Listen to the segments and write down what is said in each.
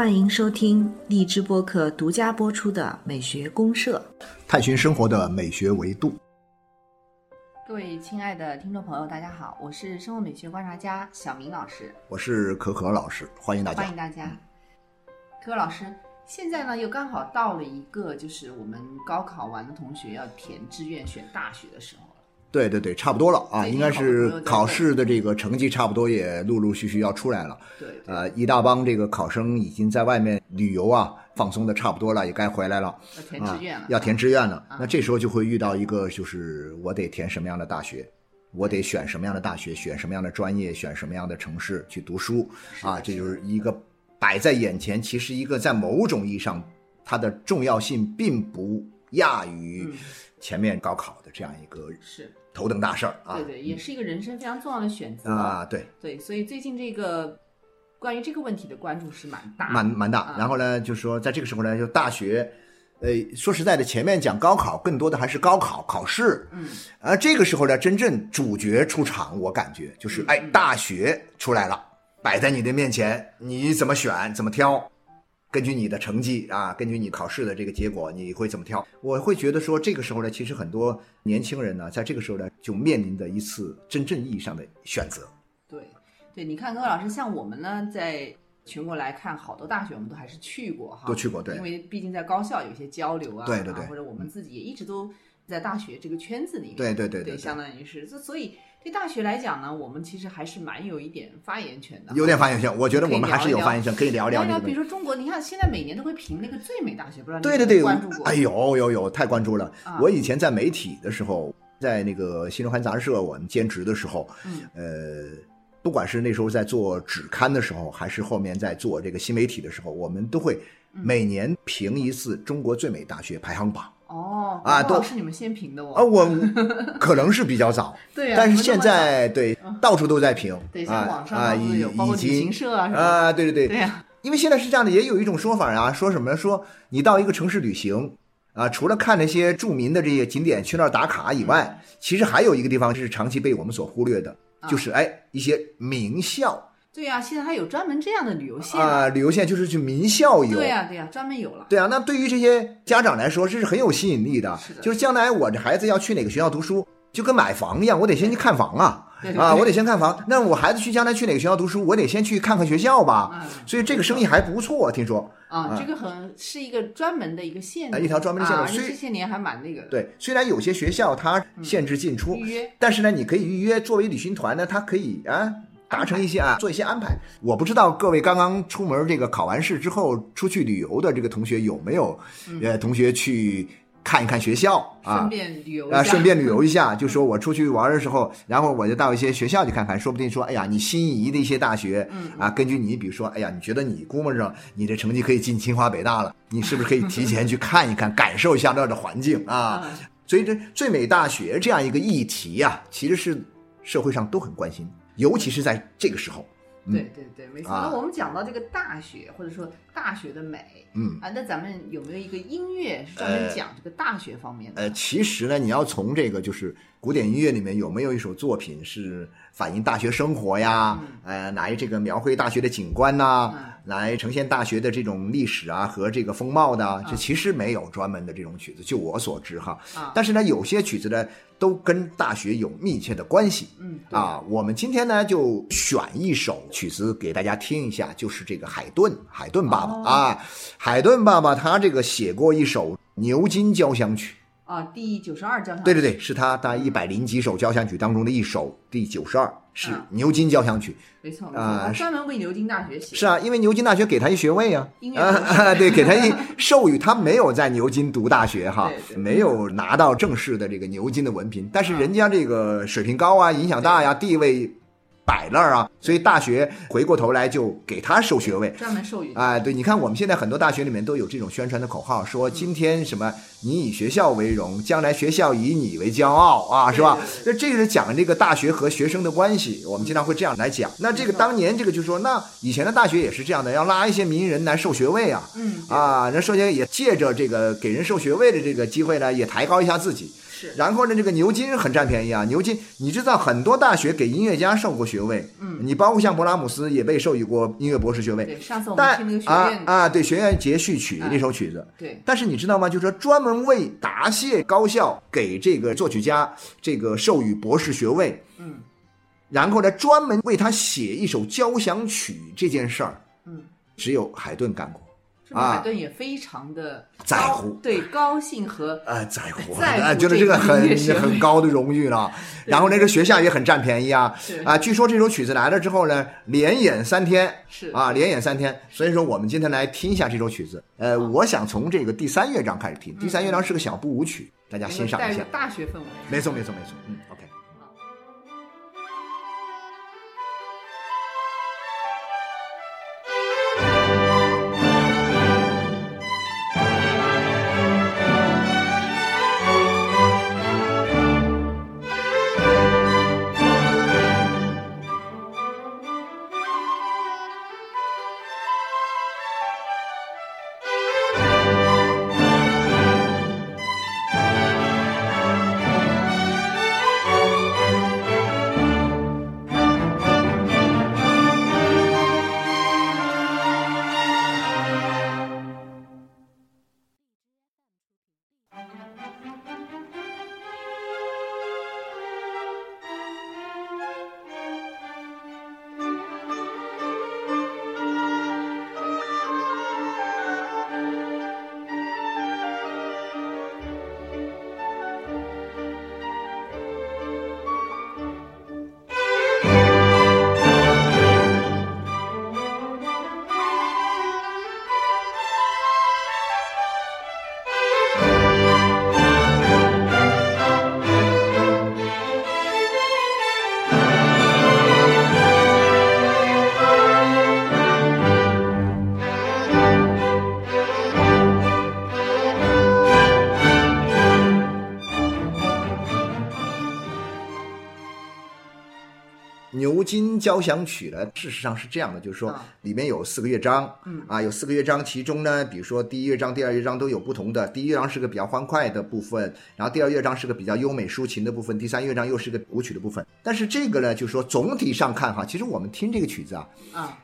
欢迎收听荔枝播客独家播出的《美学公社》，探寻生活的美学维度。各位亲爱的听众朋友，大家好，我是生活美学观察家小明老师，我是可可老师，欢迎大家。欢迎大家。可可老师，现在呢又刚好到了一个就是我们高考完的同学要填志愿选大学的时候了。对对对，差不多了啊，应该是考试的这个成绩差不多也陆陆续续要出来了。对对，呃，一大帮这个考生已经在外面旅游啊，放松的差不多了，也该回来了。要填啊志愿了，，要填志愿了。啊那这时候就会遇到一个，就是我得填什么样的大学，我得选什么样的大学，选什么样的专业，选什么样的城市去读书啊，这就是一个摆在眼前。其实一个在某种意义上，它的重要性并不亚于嗯前面高考的这样一个是头等大事儿啊。对对，也是一个人生非常重要的选择啊，对，对，所以最近这个关于这个问题的关注是蛮大，蛮蛮大啊。然后呢，就是说在这个时候呢，就大学，呃，说实在的，前面讲高考，更多的还是高考考试。嗯，而这个时候呢，真正主角出场，我感觉就是，哎，大学出来了，摆在你的面前，你怎么选，怎么挑？根据你的成绩啊，根据你考试的这个结果，你会怎么挑？我会觉得说，这个时候呢，其实很多年轻人呢，在这个时候呢，就面临着一次真正意义上的选择。对对，你看，各位老师，像我们呢，在全国来看，好多大学我们都还是去过哈，都去过对因为毕竟在高校有一些交流啊，对对对啊或者我们自己也一直都在大学这个圈子里面，对对对对对相当于是，这所以对大学来讲呢，我们其实还是蛮有一点发言权的，有点发言权，我觉得我们还是有发言权，可以聊聊聊，聊比如。说中国，你看现在每年都会评那个最美大学，不知道你对对对关注过？，哎呦有有，太关注了。啊我以前在媒体的时候，在那个新周刊杂志社我们兼职的时候，嗯呃，不管是那时候在做纸刊的时候，还是后面在做这个新媒体的时候，我们都会嗯每年评一次中国最美大学排行榜。哦，啊都是你们先评的哦，啊，我可能是比较早，对啊，但是现在对到处都在评对，啊像网上有，包括旅行社啊什么，啊，对对对对呀，因为现在是这样的，也有一种说法啊，说什么？说你到一个城市旅行啊，除了看那些著名的这些景点去那儿打卡以外，其实还有一个地方是长期被我们所忽略的，啊就是哎一些名校对呀，现在还有专门这样的旅游线啊，旅游线就是去名校游。对呀对呀，专门有了。对啊，那对于这些家长来说，这是很有吸引力的。是的就是将来我这孩子要去哪个学校读书，就跟买房一样，我得先去看房啊。对对啊，我得先看房。那我孩子去将来去哪个学校读书，我得先去看看学校吧。嗯所以这个生意还不错，听说。啊，这个很是一个专门的一个线一条专门的线路啊而且所以这些年还蛮那个的。对，虽然有些学校它限制进出，预约但是呢，你可以预约。作为旅行团呢，它可以啊达成一些啊做一些安排。我不知道各位刚刚出门这个考完试之后出去旅游的这个同学有没有，呃，同学去看一看学校啊顺。便旅游啊，顺便旅游一下，就说我出去玩的时候，然后我就到一些学校去看看，说不定说，哎呀，你心仪的一些大学，嗯啊，根据你，比如说，哎呀，你觉得你估摸着你这成绩可以进清华北大了，你是不是可以提前去看一看，感受一下那儿的环境啊？嗯所以这最美大学这样一个议题呀、其实是社会上都很关心，尤其是在这个时候。嗯对对对，没错。啊那我们讲到这个大学，或者说大学的美嗯，啊，那咱们有没有一个音乐是专门讲这个大学方面的？呃，其实呢，你要从这个就是古典音乐里面有没有一首作品是反映大学生活呀？呃，来这个描绘大学的景观呐、嗯。来呈现大学的这种历史啊和这个风貌的？啊，这嗯其实没有专门的这种曲子，就我所知哈。啊，但是呢，有些曲子呢都跟大学有密切的关系。嗯，啊，我们今天呢就选一首曲子给大家听一下，就是这个海顿，海顿爸爸、哦。啊，海顿爸爸他这个写过一首牛津交响曲，啊，第九十二交响曲，对对对，是他大概一百零几首交响曲当中的一首，第九十二是嗯牛津交响曲。没错没错，啊专门为牛津大学写。是啊，因为牛津大学给他一学位啊啊博士啊，对，给他一授予，他没有在牛津读大学哈没有拿到正式的这个牛津的文凭，但是人家这个水平高啊，影响大呀，地位摆那儿啊，所以大学回过头来就给他授学位。专门授予啊，对，你看我们现在很多大学里面都有这种宣传的口号，说今天什么你以学校为荣，将来学校以你为骄傲啊，是吧？那这个是讲这个大学和学生的关系，我们经常会这样来讲。那这个当年这个就说，那以前的大学也是这样的，要拉一些名人来授学位啊，嗯啊，那授学也借着这个给人授学位的这个机会呢，也抬高一下自己。是然后呢，这个牛津很占便宜啊。牛津，你知道很多大学给音乐家授过学位，嗯，你包括像勃拉姆斯也被授予过音乐博士学位。对，上次我们但听那个学院，啊啊，对，学院节序曲哎那首曲子，对，但是你知道吗？就是说专门为答谢高校给这个作曲家这个授予博士学位，嗯，然后呢，专门为他写一首交响曲这件事儿，嗯，只有海顿干过。是吧？海顿也非常的高在乎对高兴和呃，在乎，啊，觉得这个很很高的荣誉了。然后那个学校也很占便宜啊是啊！据说这首曲子来了之后呢，连演三天，是啊，连演三天。所以说，我们今天来听一下这首曲子。呃，我想从这个第三乐章开始听。第三乐章是个小步舞曲，大家欣赏一下。大学氛围。没错，没错，没错。嗯交响曲呢，事实上是这样的，就是说啊里面有四个乐章，嗯啊，有四个乐章，其中呢，比如说第一乐章、第二乐章都有不同的。第一乐章是个比较欢快的部分，然后第二乐章是个比较优美抒情的部分，第三乐章又是个舞曲的部分。但是这个呢，就是说总体上看哈，其实我们听这个曲子啊，啊，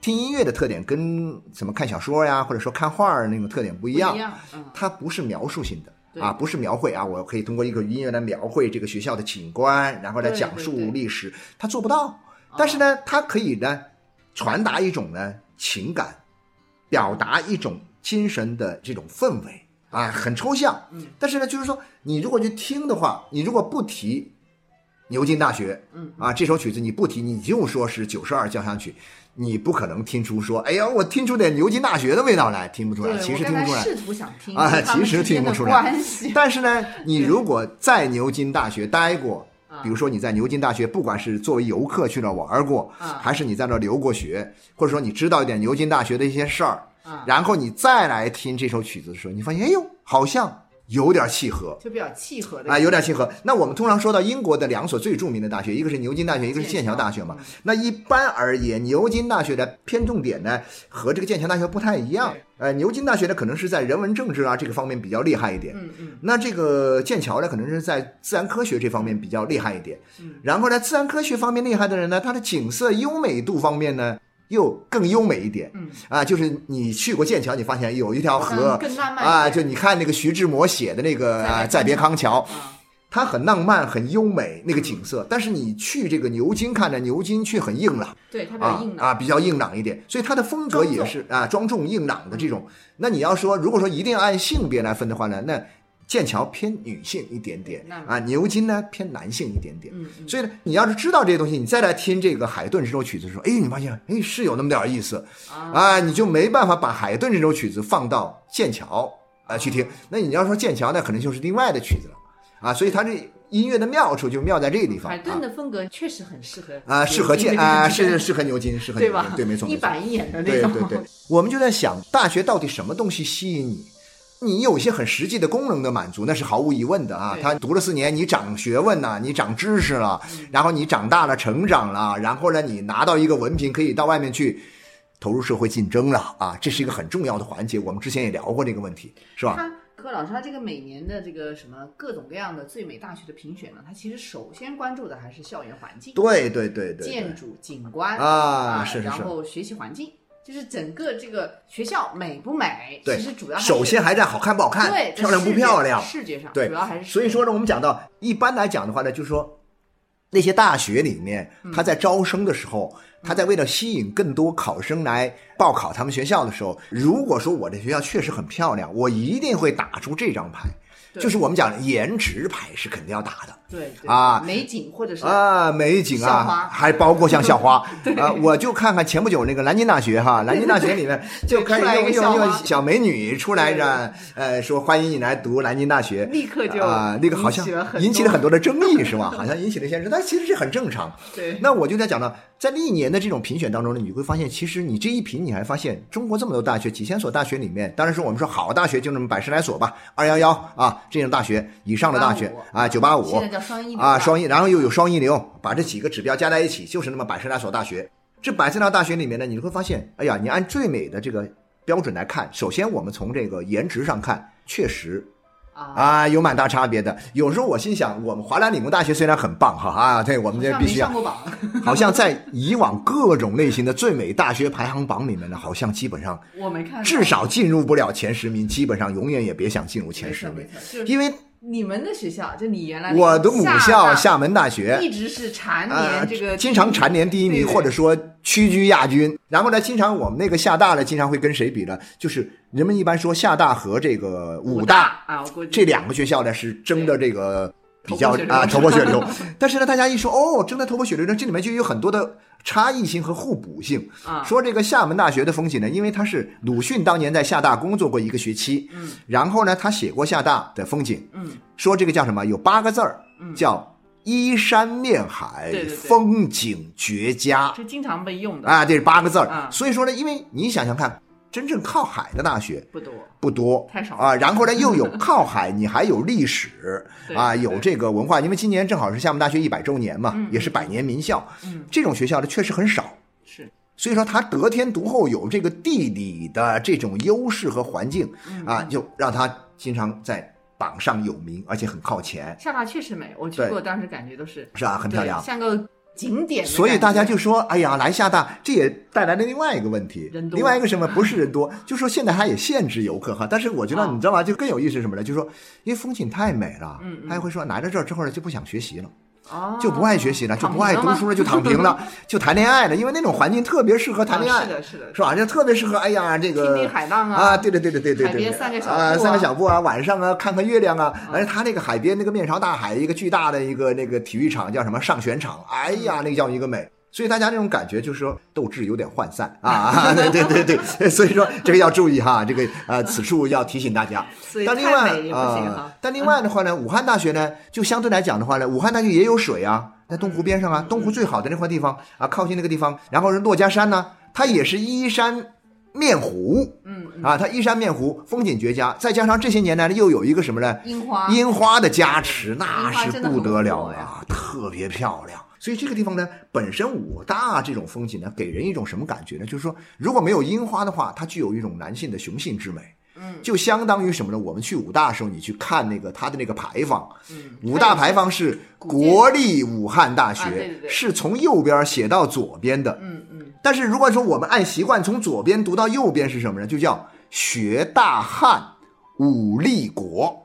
听音乐的特点跟什么看小说呀，或者说看画儿那种特点不一样一，样，嗯，它不是描述性的。啊，不是描绘啊，我可以通过一个音乐来描绘这个学校的景观，然后来讲述历史，它做不到。但是呢，它可以呢传达一种呢情感，表达一种精神的这种氛围啊，很抽象。嗯，但是呢，就是说你如果去听的话，你如果不提牛津大学，嗯。啊，这首曲子你不提，你就说是九十二交响曲，你不可能听出说，哎呀，我听出点牛津大学的味道来，听不出来，其实听不出来。试图想听啊其实听不出来。但是呢，你如果在牛津大学待过，啊比如说你在牛津大学，不管是作为游客去那儿玩过，啊。还是你在那儿留过学，或者说你知道一点牛津大学的一些事儿，啊，然后你再来听这首曲子的时候，你发现，哎呦，好像有点契合。就比较契合的啊，有点契合。那我们通常说到英国的两所最著名的大学，一个是牛津大学，一个是剑桥大学嘛。那一般而言，牛津大学的偏重点呢和这个剑桥大学不太一样。呃，牛津大学呢可能是在人文政治啊这个方面比较厉害一点。嗯嗯那这个剑桥呢，可能是在自然科学这方面比较厉害一点。嗯然后呢，自然科学方面厉害的人呢，他的景色优美度方面呢又更优美一点。嗯，啊，就是你去过剑桥，你发现有一条河。啊，就你看那个徐志摩写的那个啊《再别康桥》，啊，它很浪漫、很优美那个景色，但是你去这个牛津看呢，牛津却很硬朗对，它比较啊硬朗，啊，比较硬朗一点，所以它的风格也是啊庄重硬朗的这种。那你要说，如果说一定要按性别来分的话呢，那剑桥偏女性一点点啊，牛津呢偏男性一点点。嗯嗯，所以呢，你要是知道这些东西，你再来听这个海顿这首曲子的时候，哎，你发现哎是有那么点儿意思啊，啊，你就没办法把海顿这首曲子放到剑桥啊去听。那你要说剑桥，那可能就是另外的曲子了啊。所以它这音乐的妙处就妙在这个地方海顿啊的风格确实很适合啊，适合剑啊，是适合牛津，适合对吧牛津，？对，没错，没错。一板一眼的那种，对对对，我们就在想，大学到底什么东西吸引你？你有一些很实际的功能的满足，那是毫无疑问的啊。他读了四年，你长学问呐、你长知识了，然后你长大了，成长了，然后呢，你拿到一个文凭，可以到外面去投入社会竞争了啊，这是一个很重要的环节。我们之前也聊过这个问题，是吧？它柯老师，他这个每年的这个什么各种各样的最美大学的评选呢，他其实首先关注的还是校园环境、对对对对对建筑、景观啊是是是然后学习环境，就是整个这个学校美不美，对其实主要首先还在好看不好看，对漂亮不漂亮，视觉上对主要还是所以说呢，我们讲到一般来讲的话呢，就是说那些大学里面，嗯他在招生的时候，他在为了吸引更多考生来报考他们学校的时候，如果说我的学校确实很漂亮，我一定会打出这张牌，对就是我们讲的颜值牌是肯定要打的。对对啊美景或者是啊，美景啊，还包括像校花。啊，我就看看前不久那个南京大学哈，南京大学里面就开始用用用个小美女出来对。着，呃，说欢迎你来读南京大学，立刻就啊，那个好像引起了很多很多的争议是吧？好像引起了一些，但其实这很正常。对。那我就在讲呢，在历年的这种评选当中呢，你会发现，其实你这一评，你还发现中国这么多大学，几千所大学里面，当然说我们说好大学就那么百十来所吧，二幺幺啊这种大学以上的大学啊，九八五啊，双一，然后又有双一流，把这几个指标加在一起，就是那么百十来所大学。这百十来大学里面呢，你会发现，哎呀，你按最美的这个标准来看，首先我们从这个颜值上看，确实啊，啊，有蛮大差别的。有时候我心想，我们华南理工大学虽然很棒哈啊，对我们这必须要好像在以往各种类型的最美大学排行榜里面呢，好像基本上我没看，至少进入不了前十名，基本上永远也别想进入前十名因为你们的学校，就你原来那个我的母校厦厦门大学。一直是蝉啊联这个经常蝉联第一名，或者说屈居亚军。然后呢，经常我们那个厦大呢，经常会跟谁比呢？就是人们一般说厦大和这个武大这两个学校呢是争的这个比较啊头破血流。但是呢，大家一说哦，争的头破血流呢，这里面就有很多的差异性和互补性。啊说这个厦门大学的风景呢，因为他是鲁迅当年在厦大工作过一个学期，嗯，然后呢，他写过厦大的风景，嗯，说这个叫什么？有八个字儿，叫依山面海，对对对风景绝佳这经常被用的啊，这是八个字儿。啊所以说呢，因为你想想看，真正靠海的大学不多，不多，太少啊。然后呢，又有靠海，你还有历史啊，有这个文化。因为今年正好是厦门大学一百周年嘛，嗯也是百年名校，嗯这种学校呢确实很少。是所以说，它得天独厚，有这个地理的这种优势和环境嗯啊，就让它经常在榜上有名，而且很靠前，厦大确实美，我去对过，当时感觉都是是啊？很漂亮。像个景点。所以大家就说，哎呀，来厦大，这也带来了另外一个问题人。多另外一个什么？不是人多，就说现在它也限制游客哈。但是我觉得，啊你知道吗？就更有意思是什么呢？就是说，因为风景太美了，嗯嗯他也会说来到这儿之后呢，就不想学习了。哦。就不爱学习了，就不爱读书了，就躺躺平了，就谈恋爱了，因为那种环境特别适合谈恋爱，啊是的是的是吧？就特别适合，哎呀，这个听听海浪啊啊，对对对对对对对，海边散个小步啊，啊散个小步啊，晚上啊看看月亮啊，而且他那个海边那个面朝大海，一个巨大的一个那个体育场叫什么上旋场，哎呀，那叫一个美。所以大家这种感觉就是说斗志有点涣散 啊，对对对对，所以说这个要注意哈，这个呃此处要提醒大家。但另外啊、哈。但另外的话呢，武汉大学呢，就相对来讲的话呢，武汉大学也有水啊，在东湖边上啊，东湖最好的那块地方啊，靠近那个地方，然后是珞珈山呢，它也是依山面湖，嗯，啊，它依山面湖，风景绝佳，再加上这些年来呢，又有一个什么呢？樱花樱花的加持，那是不得了呀啊，特别漂亮。所以这个地方呢，本身武大这种风景呢，给人一种什么感觉呢？就是说，如果没有樱花的话，它具有一种男性的雄性之美。嗯，就相当于什么呢？我们去武大的时候，你去看那个它的那个牌坊，嗯武大牌坊是国立武汉大学，啊对对对是从右边写到左边的。嗯嗯，但是如果说我们按习惯从左边读到右边是什么呢？就叫学大汉武立国，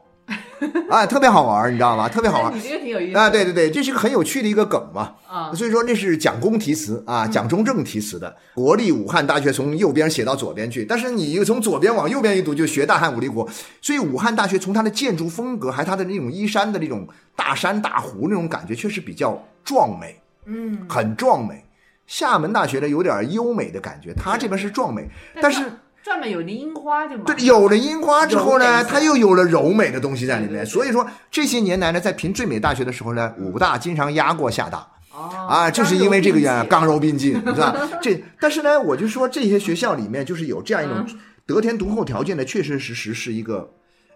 啊，特别好玩，你知道吗？特别好玩你这个挺有意思啊！对对对，这是个很有趣的一个梗嘛。啊，所以说那是蒋公题词啊，蒋中正题词的。国立武汉大学从右边写到左边去，但是你又从左边往右边一读，就学大汉武立国。所以武汉大学从它的建筑风格，还它的那种依山的那种大山大湖那种感觉，确实比较壮美，嗯，很壮美。厦门大学呢有点优美的感觉，它这边是壮美，但是。专门有那樱花就对，有了樱花之后呢，它又有了柔美的东西在里面。所以说这些年来呢，在评最美大学的时候呢，武大经常压过厦大。哦啊，就是因为这个原因，刚刚柔并济，是吧？这但是呢，我就说这些学校里面就是有这样一种嗯得天独厚条件的，确确实实是一个，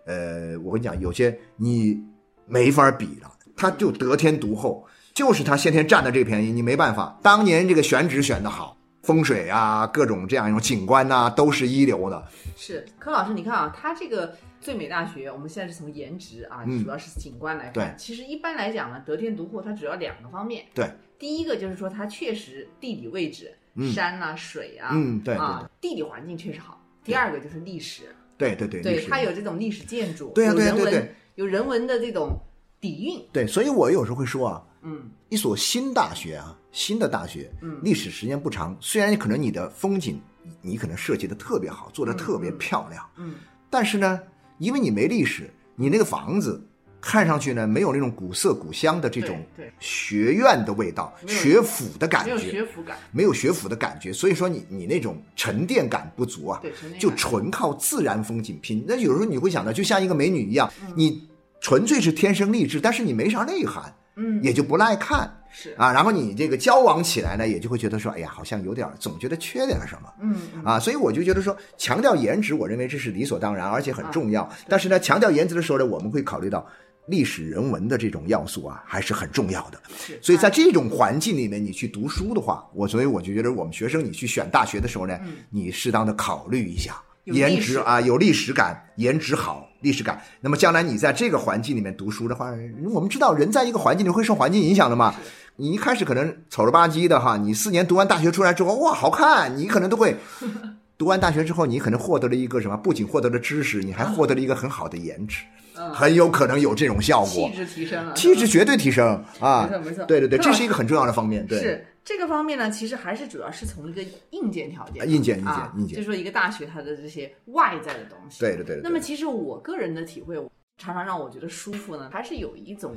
呃，我跟你讲，有些你没法比了，他就得天独厚，就是他先天占的这个便宜，你没办法。当年这个选址选的好，风水啊，各种这样一种景观呐、都是一流的。是柯老师，你看啊，他这个最美大学，我们现在是从颜值啊，嗯主要是景观来看。对其实一般来讲呢，得天独厚它主要两个方面。对，第一个就是说它确实地理位置，嗯山啊、水啊，嗯对对啊，地理环境确实好。第二个就是历史，对对对，对它有这种历史建筑，对啊有人文对啊对对有人文的这种底蕴。对，所以我有时候会说啊，嗯一所新大学啊，新的大学，嗯。历史时间不长，虽然可能你的风景你可能设计的特别好，做的特别漂亮，嗯，但是呢，因为你没历史，你那个房子看上去呢没有那种古色古香的这种学院的味道、学府的感没有觉，学府感，没有学府的感觉，所以说你你那种沉淀感不足啊，对，就纯靠自然风景拼。那有时候你会想到，就像一个美女一样，嗯。你纯粹是天生丽质，但是你没啥内涵，嗯。也就不耐看是啊。然后你这个交往起来呢，也就会觉得说，哎呀，好像有点儿，总觉得缺点什么。嗯嗯啊，所以我就觉得说，强调颜值，我认为这是理所当然，而且很重啊要。但是呢，强调颜值的时候呢，我们会考虑到历史人文的这种要素啊，还是很重要的。是，所以在啊这种环境里面，你去读书的话，我所以我就觉得我们学生你去选大学的时候呢，嗯你适当的考虑一下。颜值啊，有历史感，颜值好，历史感。那么将来你在这个环境里面读书的话，我们知道人在一个环境里会受环境影响的嘛。你一开始可能丑了吧唧的哈，你四年读完大学出来之后，哇，好看，你可能都会。读完大学之后，你可能获得了一个什么？不仅获得了知识，你还获得了一个很好的颜值，嗯很有可能有这种效果气，质提升了，气质绝对提升啊！没错没错对对对，这是一个很重要的方面。对，是这个方面呢，其实还是主要是从一个硬件条件，啊硬件硬件啊硬件就说一个大学它的这些外在的东西。对对对对那么其实我个人的体会，常常让我觉得舒服呢，还是有一种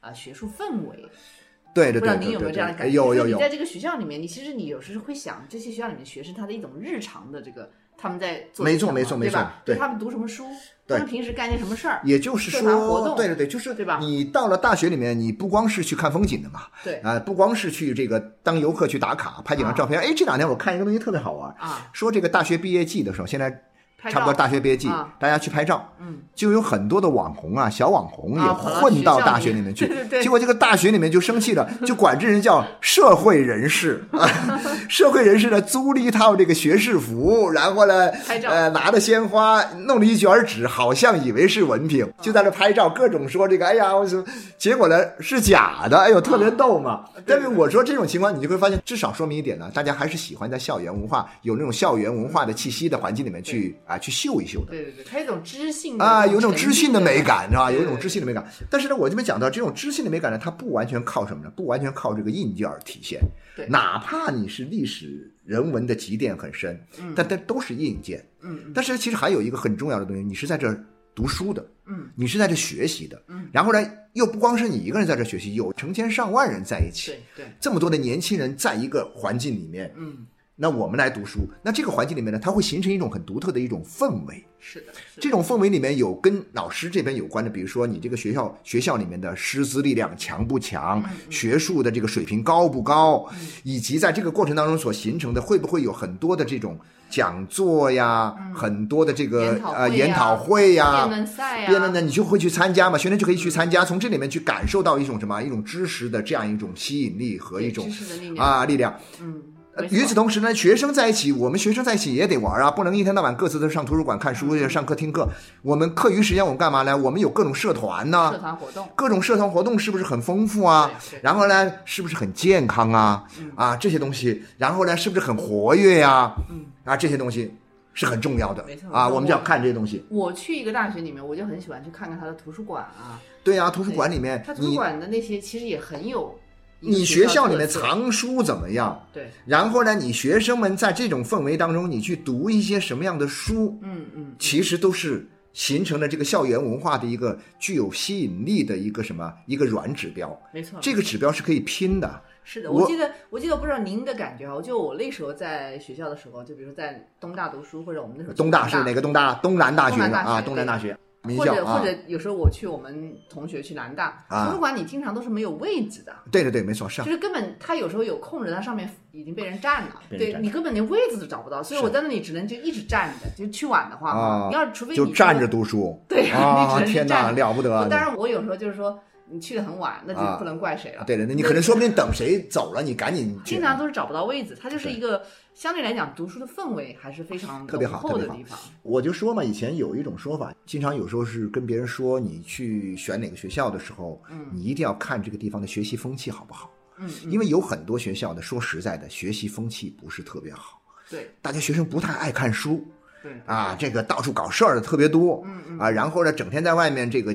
啊学术氛围。对对对对不知道您有没有对对，这样的感觉？有有有你，在这个学校里面，你其实你有时候会想，这些学校里面学生他的一种日常的这个他们在做没错没错没错对。他们读什么书，对他们平时干些什么事儿，也就是社团活说，动对对对，就是对吧？你到了大学里面，你不光是去看风景的嘛，对。啊、不光是去这个当游客去打卡拍几张照片。哎，这两天我看一个东西特别好玩，啊，说这个大学毕业季的时候，现在拍差不多大学毕业季，啊。大家去拍照，嗯，就有很多的网红啊，小网红也混到大学里面去，对对 对。结果这个大学里面就生气了，就管这人叫社会人士，啊、社会人士呢租了一套这个学士服，然后呢，呃，拿着鲜花，弄了一卷纸，好像以为是文凭，就在那拍照，各种说这个，哎呀，我说，结果呢是假的，哎呦，特别逗嘛。但是我说这种情况，你就会发现，至少说明一点呢，大家还是喜欢在校园文化有那种校园文化的气息的环境里面去啊去秀一秀的。对对对，它有一种知性的啊，有一种知性的美感，是吧？有一种知性的美感。但是呢，我这边讲到这种知性的美感呢，它不完全靠什么呢？不完全靠这个硬件体现。对哪怕你是历史人文的积淀很深，嗯但但都是硬件。嗯嗯但是其实还有一个很重要的东西，你是在这儿读书的，嗯你是在这学习的，嗯然后呢，又不光是你一个人在这学习，有成千上万人在一起，对对，这么多的年轻人在一个环境里面，嗯，那我们来读书，那这个环境里面呢，它会形成一种很独特的一种氛围。是的，是的这种氛围里面有跟老师这边有关的，比如说你这个学校学校里面的师资力量强不强，嗯学术的这个水平高不高，以及在这个过程当中所形成的会不会有很多的这种讲座呀，很多的这个呃研讨会呀辩。论赛呀，辩论呢，你就会去参加嘛，学生就可以去参加，从这里面去感受到一种什么，一种知识的这样一种吸引力和一种啊力量。嗯，与此同时呢，学生在一起，我们学生在一起也得玩啊，不能一天到晚各自都上图书馆看书、上课听课。我们课余时间我们干嘛呢？我们有各种社团社呢，团活动，各种社团活动是不是很丰富啊？然后呢，是不是很健康啊？啊，这些东西，然后呢，是不是很活跃呀？嗯啊，这些东西是很重要的没错啊，我们就要看这些东西。我去一个大学里面，我就很喜欢去看看他的图书馆啊。对啊，图书馆里面他图书馆的那些其实也很有你学校里面藏书怎么样？对，然后呢，你学生们在这种氛围当中，你去读一些什么样的书？嗯嗯，其实都是形成了这个校园文化的一个具有吸引力的一个什么一个软指标。没错，这个指标是可以拼的。是的，我我记得，我记得，不知道您的感觉啊，就我那时候在学校的时候，就比如说在东大读书，或者我们那时候去东大是哪个东大？东南大学啊，东南大学或者或。者有时候我去我们同学去南大、啊图书馆，你经常都是没有位置的，对对对，没错，是啊就是根本他有时候有空着，他上面已经被人占了，占对你根本连位置都找不到，所以我在那里只能就一直站着，就去晚的话，啊你要除非你就站着，读书。对啊，你只能是天哪，站了不得啊！当然我有时候就是说。你去的很晚，那啊就不能怪谁了。对的，那你可能说不定等谁走了，你赶紧 去经常都是找不到位子，它就是一个相对来讲读书的氛围还是非常特别好特别好浓厚的地方。我就说嘛，以前有一种说法，经常有时候是跟别人说，你去选哪个学校的时候，你一定要看这个地方的学习风气好不好。嗯，因为有很多学校的，说实在的，学习风气不是特别好，对大家学生不太爱看书对啊，这个到处搞事儿的特别多，嗯嗯啊，然后呢，整天在外面这个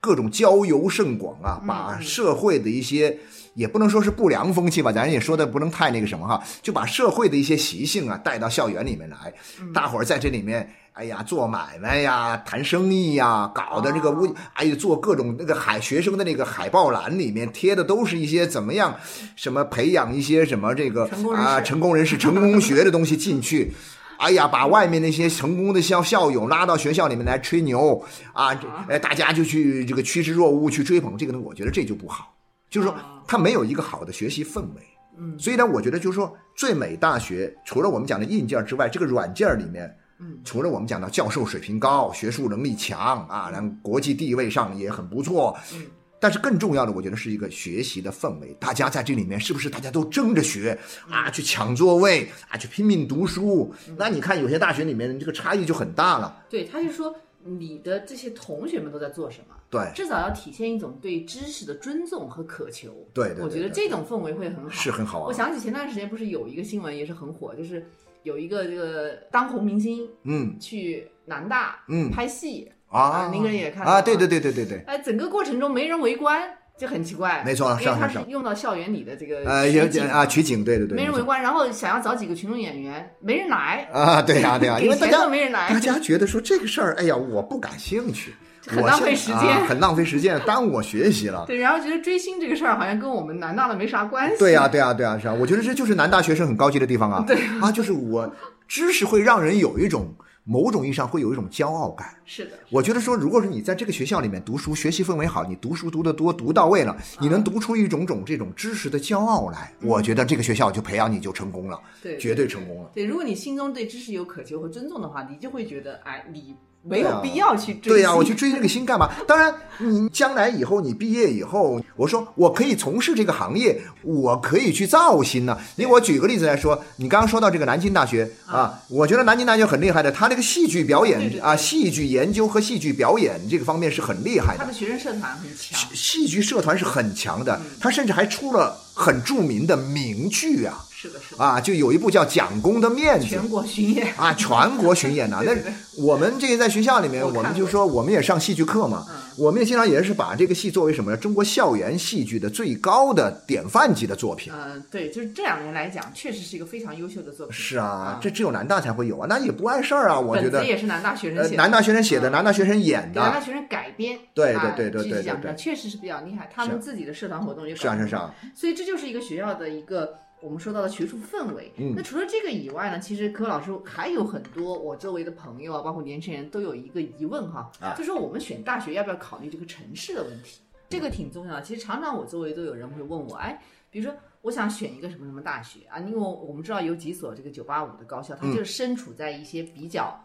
各种交游甚广啊，嗯把社会的一些也不能说是不良风气吧，咱也说的不能太那个什么哈，就把社会的一些习性啊带到校园里面来，嗯大伙儿在这里面。哎呀，做买卖呀，谈生意呀，搞的这个哦微，哎呀，做各种那个海学生的那个海报栏里面贴的都是一些怎么样，什么培养一些什么这个啊成功人士、成功学的东西进去。哎呀，把外面那些成功的校校友拉到学校里面来吹牛啊，这呃，大家就去这个趋之若鹜去追捧这个呢，我觉得这就不好，就是说他没有一个好的学习氛围。嗯。所以呢，我觉得就是说，最美大学除了我们讲的硬件之外，这个软件里面，嗯，除了我们讲到教授水平高、学术能力强啊，然后国际地位上也很不错，嗯，但是更重要的，我觉得是一个学习的氛围。大家在这里面是不是大家都争着学啊，去抢座位啊，去拼命读书？那你看有些大学里面这个差异就很大了。对，他就说你的这些同学们都在做什么，对，至少要体现一种对知识的尊重和渴求。对对对我觉得这种氛围会很好，是很好啊。我想起前段时间不是有一个新闻也是很火，就是有一个这个当红明星嗯去南大嗯拍戏，啊啊，您个人也看到啊，了对对对对对对。哎，整个过程中没人围观，就很奇怪。没错因为他是用到校园里的这个呃，也取景啊，取景，对对对，没人围观，然后想要找几个群众演员，没人来，啊，对呀、对呀、因为大家都没人来大家觉得说这个事儿，哎呀，我不感兴趣，很浪费时间啊很浪费时间，耽误我学习了。对，然后觉得追星这个事儿好像跟我们南大的没啥关系。对呀、对呀、对呀、是啊，我觉得这就是南大学生很高级的地方啊。对啊，就是我知识会让人有一种某种意义上会有一种骄傲感。是的，我觉得说，如果是你在这个学校里面读书，学习氛围好，你读书读得多，读到位了，你能读出一种种这种知识的骄傲来，我觉得这个学校就培养你就成功了，对，绝对成功了。对，如果你心中对知识有渴求和尊重的话，你就会觉得，哎，你没有必要去追对呀、星我去追这个星干嘛？当然，你将来以后你毕业以后，我说我可以从事这个行业，我可以去造星呢、因为我举个例子来说，你刚刚说到这个南京大学啊，我觉得南京大学很厉害的，它这个戏剧表演啊，戏剧研究和戏剧表演这个方面是很厉害的。他的。学生社团很强，戏剧社团是很强嗯。的，他甚至还出了很著名的名剧啊是的，是的，啊，就有一部叫《蒋公的面子》，全国巡演，啊，全国巡演呐、那我们这个在学校里面，我我们就说我们也上戏剧课嘛，嗯我们也经常也是把这个戏作为什么呢？中国校园戏剧的最高的典范级的作品。嗯，对，就是这两年来讲，确实是一个非常优秀的作品。是啊啊，这只有南大才会有啊，那也不碍事儿啊，我觉得。也是南大学生呃，写的，南大学生写的，嗯南大学生演的，南大学生改编，对啊对对对对对对讲的确实是比较厉害，他们自己的社团活动也搞是啊是啊，所以这就是一个学校的一个我们说到的学术氛围。嗯那除了这个以外呢，其实柯老师还有很多我周围的朋友啊，包括年轻人都有一个疑问哈，啊就说我们选大学要不要考虑这个城市的问题？这个挺重要的。其实常常我周围都有人会问我，哎，比如说我想选一个什么什么大学啊，因为我们知道有几所这个九八五的高校，它嗯就是身处在一些比较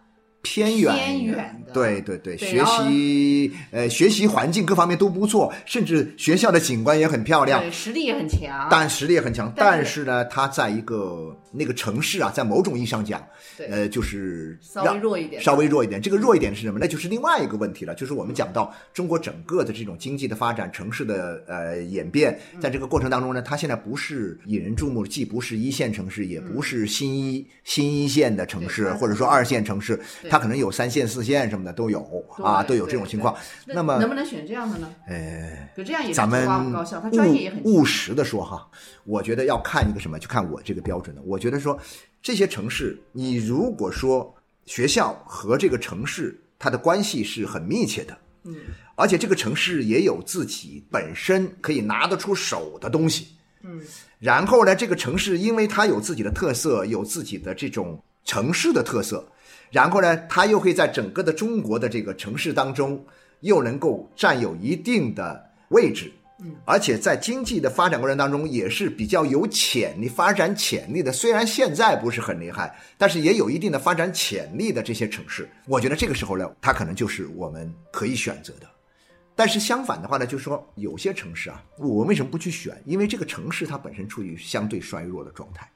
偏远偏远的对对对，学习呃学习环境各方面都不错，甚至学校的景观也很漂亮，对实力也很强，但实力也很强。但是但是呢，它在一个那个城市啊，在某种意义上讲，呃，就是稍微让弱一点，稍微弱一点。这个弱一点是什么？那就是另外一个问题了，就是我们讲到中国整个的这种经济的发展、城市的呃演变，嗯在这个过程当中呢，它现在不是引人注目，既不是一线城市，也不是新一新一线的城市，或者说二线城市，对它可能有三线、四线什么的都有啊，都有这种情况。那那么能不能选这样的呢？呃。就这样也是咱们务务实的说哈，我觉得要看一个什么，就看我这个标准的。我觉得说这些城市，你如果说学校和这个城市它的关系是很密切的，嗯，而且这个城市也有自己本身可以拿得出手的东西，嗯，然后呢，这个城市因为它有自己的特色，有自己的这种城市的特色，然后呢，它又会在整个的中国的这个城市当中，又能够占有一定的位置。嗯，而且在经济的发展过程当中，也是比较有潜力、发展潜力的。虽然现在不是很厉害，但是也有一定的发展潜力的这些城市，我觉得这个时候呢，它可能就是我们可以选择的。但是相反的话呢，就是说有些城市啊，我为什么不去选？因为这个城市它本身处于相对衰弱的状态，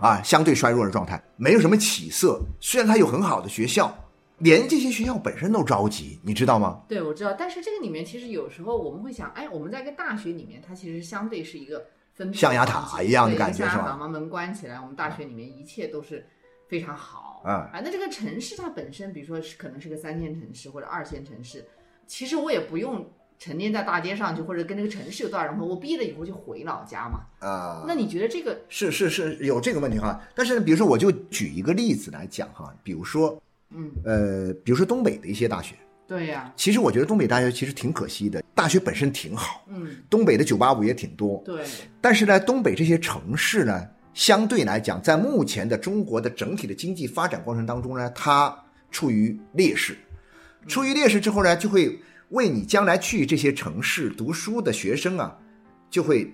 啊，相对衰弱的状态，没有什么起色。虽然它有很好的学校，连这些学校本身都着急，你知道吗？对，我知道，但是这个里面其实有时候我们会想，哎，我们在一个大学里面，它其实相对是一个分配象牙塔一样的感觉对一个象牙是吧塔嘛，门关起来，我们大学里面一切都是非常好啊那这个城市它本身，比如说是可能是个三线城市或者二线城市，其实我也不用沉淀在大街上去，或者跟这个城市有多少融合，我毕业了以后就回老家嘛。啊、那你觉得这个是是是有这个问题哈。但是，比如说我就举一个例子来讲哈，比如说，嗯，呃，比如说东北的一些大学，对呀、其实我觉得东北大学其实挺可惜的，大学本身挺好，嗯，东北的九八五也挺多，对，但是呢，东北这些城市呢，相对来讲，在目前的中国的整体的经济发展过程当中呢，它处于劣势。处于劣势之后呢，就会为你将来去这些城市读书的学生啊，就会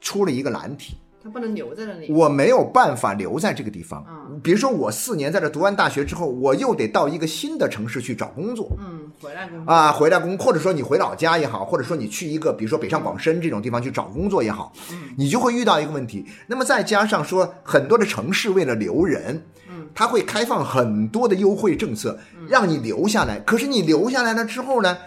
出了一个难题。他不能留在那里。我没有办法留在这个地方。嗯比如说我四年在这读完大学之后，我又得到一个新的城市去找工作。嗯，回来工作。啊，回来工，或者说你回老家也好，或者说你去一个比如说北上广深这种地方去找工作也好，你就会遇到一个问题。那么再加上说很多的城市为了留人，嗯，它会开放很多的优惠政策，让你留下来。可是你留下来了之后呢，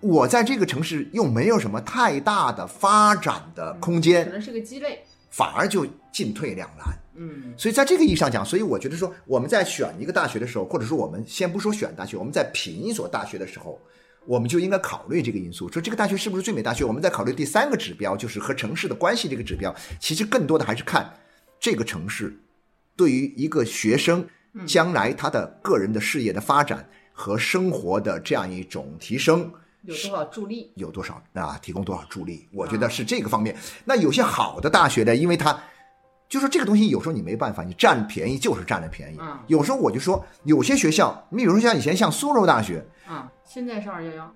我在这个城市又没有什么太大的发展的空间可，能是个鸡肋。反而就进退两难。嗯所以在这个意义上讲，所以我觉得说我们在选一个大学的时候，或者说我们先不说选大学，我们在评一所大学的时候，我们就应该考虑这个因素，说这个大学是不是最美大学。我们在考虑第三个指标，就是和城市的关系这个指标，其实更多的还是看这个城市对于一个学生将来他的个人的事业的发展和生活的这样一种提升。有多少助力？有多少啊？提供多少助力？我觉得是这个方面。那有些好的大学呢，因为它就说这个东西有时候你没办法，你占便宜就是占了便宜。嗯有时候我就说，有些学校，你比如说像以前像苏州大学啊，现在是二幺幺。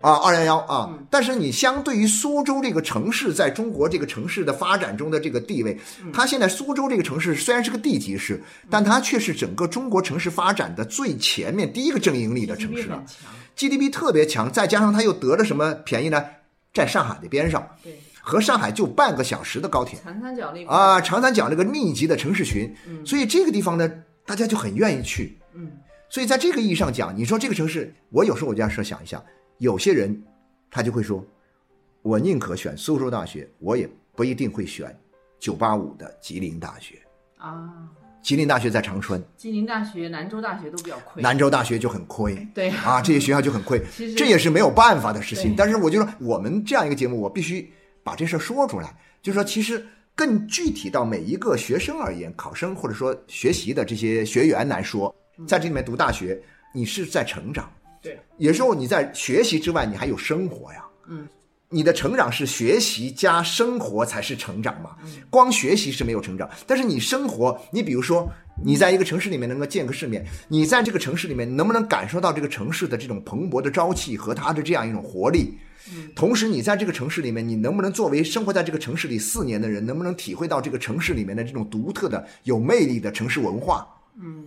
啊，二幺幺啊嗯，但是你相对于苏州这个城市在中国这个城市的发展中的这个地位，嗯它现在苏州这个城市虽然是个地级市，但它却是整个中国城市发展的最前面第一个正盈利的城市了。，GDP 特别强，再加上他又得了什么便宜呢？在上海的边上。对，和上海就半个小时的高铁长三角那块。啊，长三角那个密集的城市群，嗯所以这个地方呢，大家就很愿意去。嗯所以在这个意义上讲，你说这个城市，我有时候我就要设想一下，有些人他就会说，我宁可选苏州大学，我也不一定会选九八五的吉林大学。啊，吉林大学在长春，吉林大学、兰州大学都比较亏。兰州大学就很亏。对啊，这些学校就很亏 其实，这也是没有办法的事情。但是我就说，我们这样一个节目，我必须把这事儿说出来，就是说，其实更具体到每一个学生而言，考生或者说学习的这些学员来说，在这里面读大学，你是在成长。对，有时候你在学习之外，你还有生活呀。嗯，你的成长是学习加生活才是成长嘛？嗯光学习是没有成长，但是你生活，你比如说你在一个城市里面能够见个世面，你在这个城市里面能不能感受到这个城市的这种蓬勃的朝气和它的这样一种活力？同时，你在这个城市里面，你能不能作为生活在这个城市里四年的人，能不能体会到这个城市里面的这种独特的、有魅力的城市文化？嗯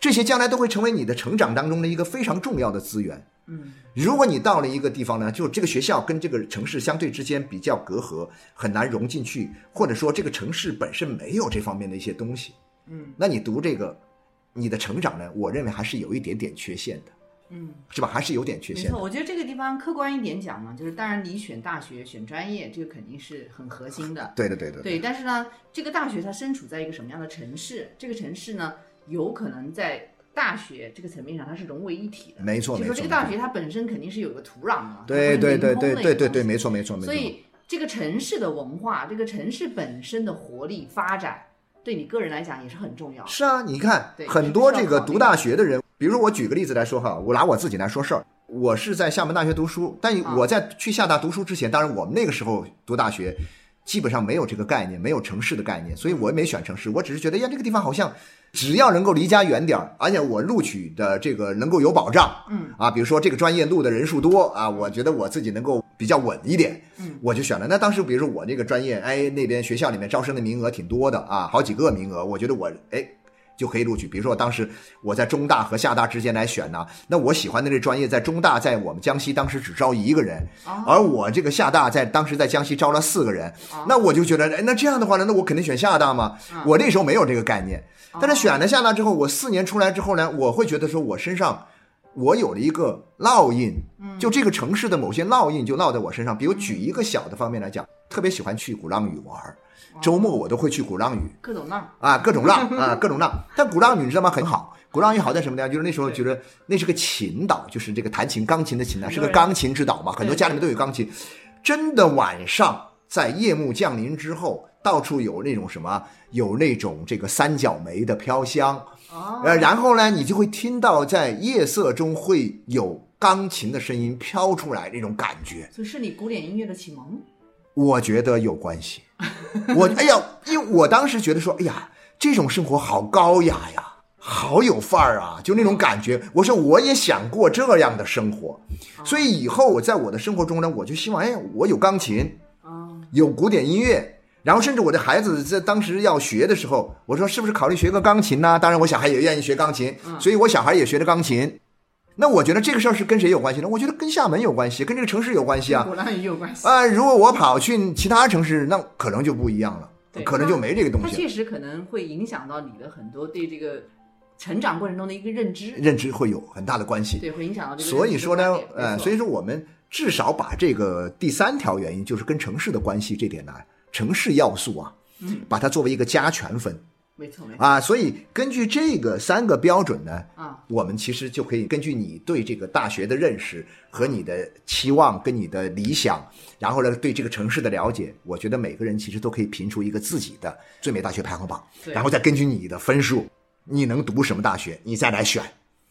这些将来都会成为你的成长当中的一个非常重要的资源。嗯如果你到了一个地方呢，就这个学校跟这个城市相对之间比较隔阂，很难融进去，或者说这个城市本身没有这方面的一些东西，嗯那你读这个，你的成长呢，我认为还是有一点点缺陷的，嗯，是吧？还是有点缺陷的没错。。我觉得这个地方客观一点讲呢，就是当然你选大学、选专业，这个肯定是很核心的。对的，对的，对，但是呢，这个大学它身处在一个什么样的城市？这个城市呢，有可能在大学这个层面上它是融为一体的。没错，没错。就说这个大学它本身肯定是有个土壤的嘛，对对对对对对对，没。错没错没错。所以这个城市的文化，这个城市本身的活力发展，对你个人来讲也是很重要的。是啊，你看很多这个读大学的人，比如说我举个例子来说哈，我拿我自己来说事儿。我是在厦门大学读书，但啊我在去厦大读书之前，当然我们那个时候读大学，基本上没有这个概念，没有城市的概念，所以我也没选城市。我只是觉得呀，这个地方好像只要能够离家远点儿，而且我录取的这个能够有保障，嗯啊，比如说这个专业录的人数多啊，我觉得我自己能够比较稳一点，嗯，我就选了。那当时比如说我这个专业，哎，那边学校里面招生的名额挺多的啊，好几个名额，我觉得我哎就可以录取。比如说我当时我在中大和厦大之间来选呢，那我喜欢的这专业在中大在我们江西当时只招一个人，而我这个厦大在当时在江西招了四个人，那我就觉得，哎，那这样的话呢，那我肯定选厦大嘛。我那时候没有这个概念，但是选了厦大之后，我四年出来之后呢，我会觉得说我身上。我有了一个烙印，就这个城市的某些烙印就烙在我身上。比如举一个小的方面来讲，特别喜欢去鼓浪屿玩儿，周末我都会去鼓浪屿各种浪，啊，各种浪啊，各种浪。但鼓浪屿你知道吗？很好，鼓浪屿好在什么地方？就是那时候觉得那是个琴岛，就是这个弹琴钢琴的琴岛，是个钢琴之岛嘛，很多家里面都有钢琴。真的晚上在夜幕降临之后，到处有那种什么，有那种这个三角梅的飘香。呃，然后呢，你就会听到在夜色中会有钢琴的声音飘出来，那种感觉。所以是你古典音乐的启蒙。我觉得有关系。我哎呀，因为我当时觉得说，哎呀，这种生活好高雅呀，好有范儿啊，就那种感觉。我说我也想过这样的生活，所以以后我在我的生活中呢，我就希望，哎，我有钢琴，有古典音乐。然后，甚至我的孩子在当时要学的时候，我说是不是考虑学个钢琴呢？当然，我小孩也愿意学钢琴，所以我小孩也学的钢琴。那我觉得这个事儿是跟谁有关系呢？我觉得跟厦门有关系，跟这个城市有关系啊。鼓浪屿有关系啊。如果我跑去其他城市，那可能就不一样了，可能就没这个东西。它确实可能会影响到你的很多对这个成长过程中的一个认知，认知会有很大的关系。对，会影响到这个。所以说呢，呃，所以说我们至少把这个第三条原因，就是跟城市的关系这点呢，城市要素啊。把它作为一个加权分，没错没错。啊，所以根据这个三个标准呢，啊，我们其实就可以根据你对这个大学的认识和你的期望跟你的理想，然后呢对这个城市的了解，我觉得每个人其实都可以评出一个自己的最美大学排行榜，然后再根据你的分数，你能读什么大学，你再来选，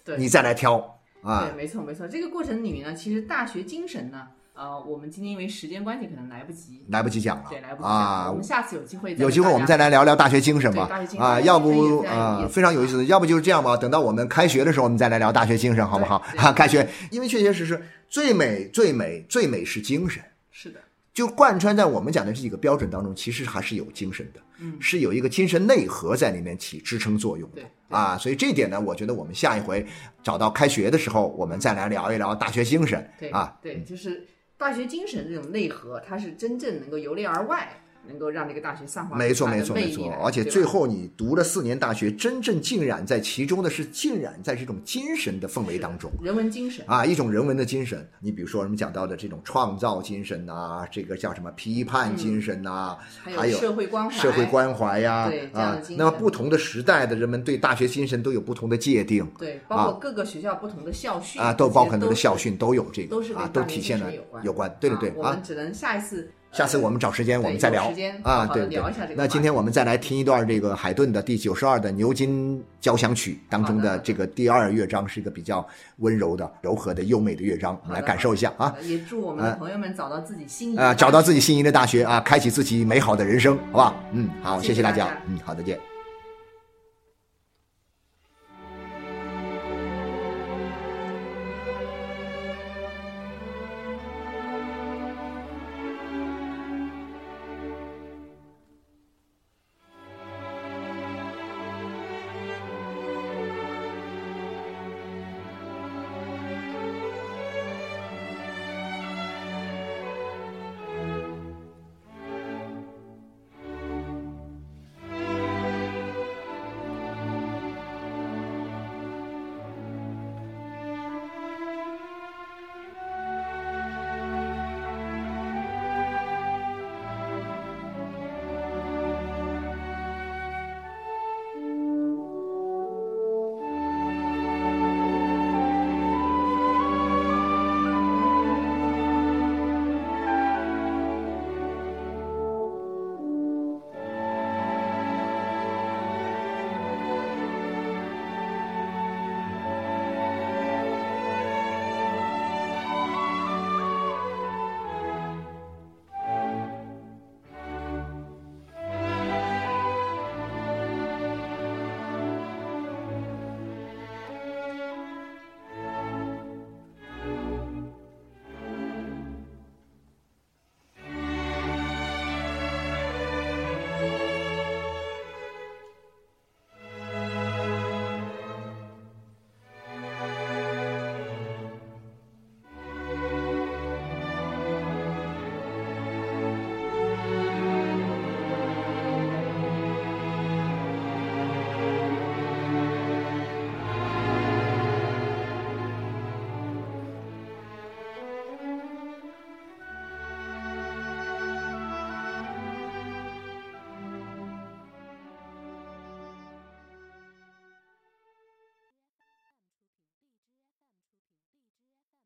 对。你再来挑啊，对，没错没错，这个过程里面呢，其实大学精神呢。呃，我们今天因为时间关系，可能来不及，来不及讲了。对，来不及讲啊。我们下次有机会，有机会我们再来聊聊大学精神吧。大学精神啊，要不啊，非常有意思。要不就是这样吧，等到我们开学的时候，我们再来聊大学精神，好不好？啊，开学，因为确确实实，最美最美最美是精神。是的。就贯穿在我们讲的这几个标准当中，其实还是有精神的，嗯，是有一个精神内核在里面起支撑作用的，啊，所以这点呢，我觉得我们下一回找到开学的时候，我们再来聊一聊大学精神，对啊，对，就是大学精神这种内核，它是真正能够由内而外。能够让这个大学散发没错没错没错，而且最后你读了四年大学，真正浸染在其中的是浸染在这种精神的氛围当中，人文精神啊，一种人文的精神。你比如说我们讲到的这种创造精神呐，这个叫什么批判精神呐，还有社会关怀社会关怀呀啊。那么不同的时代的人们对大学精神都有不同的界定，对，包括各个学校不同的校训啊，都包括很多的校训都有这个都是啊，都体现了有关，对对对啊。我们只能下一次。下次我们找时间，我们再聊啊，对对。那今天我们再来听一段这个海顿的第九十二的牛津交响曲当中的这个第二乐章，是一个比较温柔的、柔和的、优美的乐章，我们来感受一下啊。也祝我们的朋友们找到自己心仪啊，找到自己心仪的大学啊，开启自己美好的人生，好吧？嗯，好，谢谢大家，嗯，好，再见。